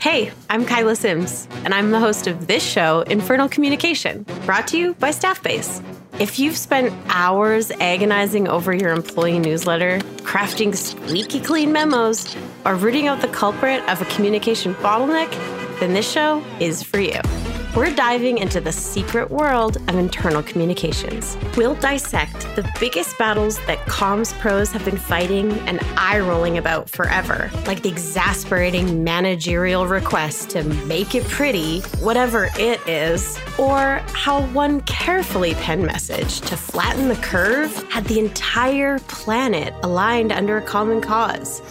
Hey, I'm Kyla Sims, and I'm the host of this show, Infernal Communication, brought to you by Staffbase. If you've spent hours agonizing over your employee newsletter, crafting squeaky clean memos, or rooting out the culprit of a communication bottleneck, then this show is for you. We're diving into the secret world of internal communications. We'll dissect the biggest battles that comms pros have been fighting and eye rolling about forever, like the exasperating managerial request to make it pretty, whatever it is, or how one carefully penned message to flatten the curve had the entire planet aligned under a common cause.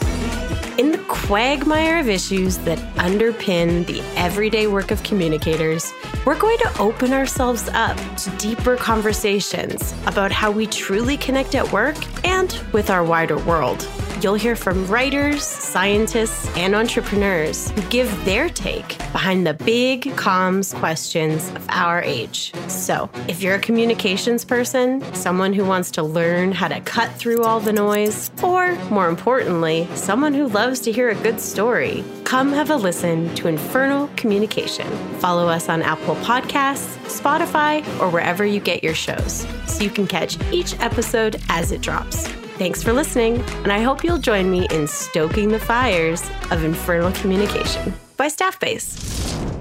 In the quagmire of issues that underpin the everyday work of communicators, we're going to open ourselves up to deeper conversations about how we truly connect at work and with our wider world. You'll hear from writers, scientists, and entrepreneurs who give their take behind the big comms questions of our age. So, if you're a communications person, someone who wants to learn how to cut through all the noise, or more importantly, someone who loves to hear a good story, come have a listen to Infernal Communication. Follow us on Apple Podcasts, Spotify, or wherever you get your shows so you can catch each episode as it drops. Thanks for listening, and I hope you'll join me in stoking the fires of infernal communication by Staffbase.